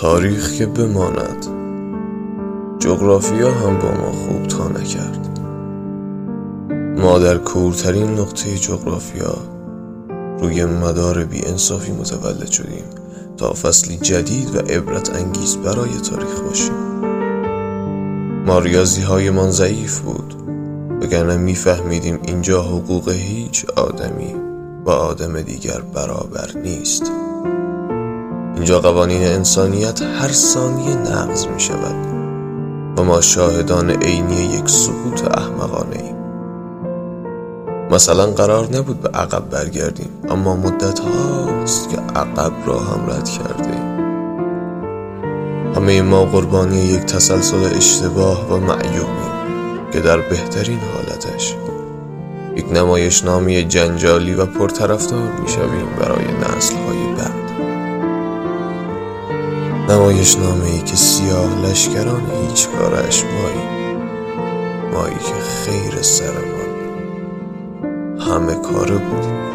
تاریخ که بماند. جغرافیا هم با ما خوب تا نکرد. ما در کورترین نقطه جغرافیا روی مدار بی انصافی متولد شدیم تا فصلی جدید و عبرت انگیز برای تاریخ باشیم. ما ریاضی های من ضعیف بود وگرنه میفهمیدیم اینجا حقوق هیچ آدمی با آدم دیگر برابر نیست. اینجا قوانین انسانیت هر ثانیه نقض می شود و ما شاهدان عینی یک سقوط احمقانه ایم. مثلا قرار نبود به عقب برگردیم اما مدت هاست که عقب را هم رد کرده همه ما قربانی یک تسلسل اشتباه و معیوبیم که در بهترین حالتش یک نمایش نامی جنجالی و پرطرفدار می‌شویم برای نسل های بعد. نمایش نامه ای که سیاه لشکران هیچ کارش مایی. مایی که خیر سرمان همه کاره بودیم